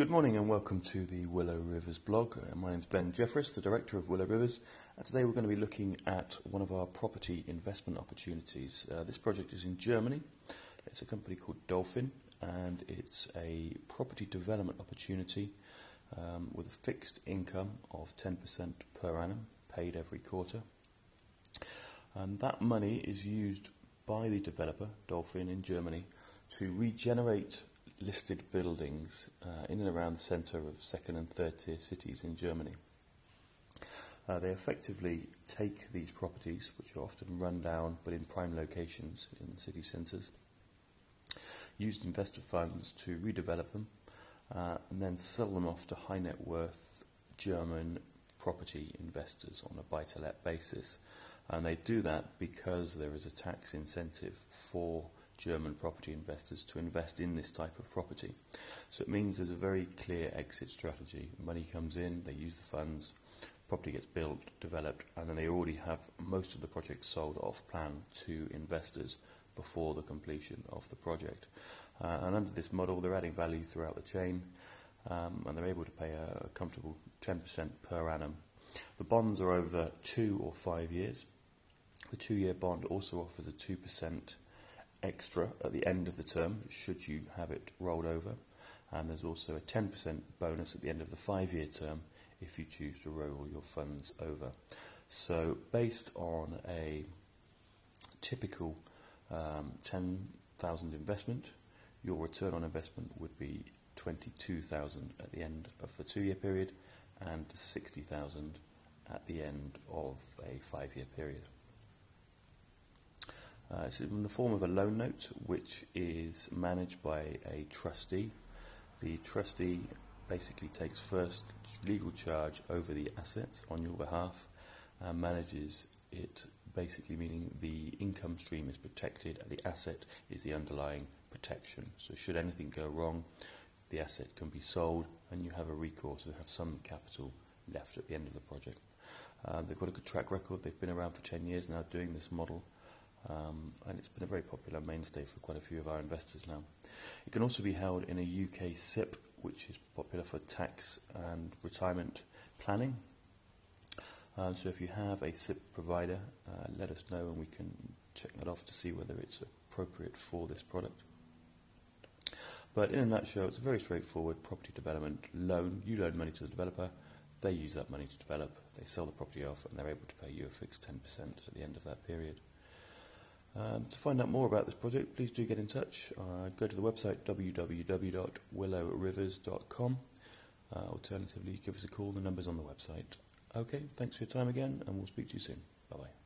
Good morning and welcome to the Willow Rivers blog. Uh, my name is Ben Jeffress, the director of Willow Rivers, and today we're going to be looking at one of our property investment opportunities. Uh, this project is in Germany. It's a company called Dolphin, and it's a property development opportunity um, with a fixed income of 10% per annum, paid every quarter. And that money is used by the developer, Dolphin, in Germany, to regenerate listed buildings uh, in and around the centre of second and third tier cities in Germany. Uh, they effectively take these properties, which are often run down but in prime locations in the city centres, used investor funds to redevelop them, uh, and then sell them off to high net worth German property investors on a buy to let basis. And they do that because there is a tax incentive for German property investors to invest in this type of property. So it means there's a very clear exit strategy. Money comes in, they use the funds, property gets built, developed, and then they already have most of the project sold off plan to investors before the completion of the project. Uh, and under this model, they're adding value throughout the chain, um, and they're able to pay a, a comfortable 10% per annum. The bonds are over two or five years. The two-year bond also offers a 2% extra at the end of the term, should you have it rolled over. And there's also a 10% bonus at the end of the five year term if you choose to roll your funds over. So, based on a typical um, 10,000 investment, your return on investment would be 22,000 at the end of the two year period and 60,000 at the end of a five year period. Uh, it's in the form of a loan note, which is managed by a trustee. The trustee basically takes first legal charge over the asset on your behalf and manages it, basically meaning the income stream is protected and the asset is the underlying protection. So, should anything go wrong, the asset can be sold and you have a recourse and have some capital left at the end of the project. Uh, they've got a good track record, they've been around for 10 years now doing this model. Um, and it's been a very popular mainstay for quite a few of our investors now. It can also be held in a UK SIPP, which is popular for tax and retirement planning. Um, so if you have a SIPP provider, uh, let us know and we can check that off to see whether it's appropriate for this product. But in a nutshell, it's a very straightforward property development loan. You loan money to the developer, they use that money to develop, they sell the property off, and they're able to pay you a fixed 10% at the end of that period. Um, to find out more about this project, please do get in touch. Uh, go to the website www.willowrivers.com. Uh, alternatively, give us a call. The number's on the website. Okay, thanks for your time again, and we'll speak to you soon. Bye bye.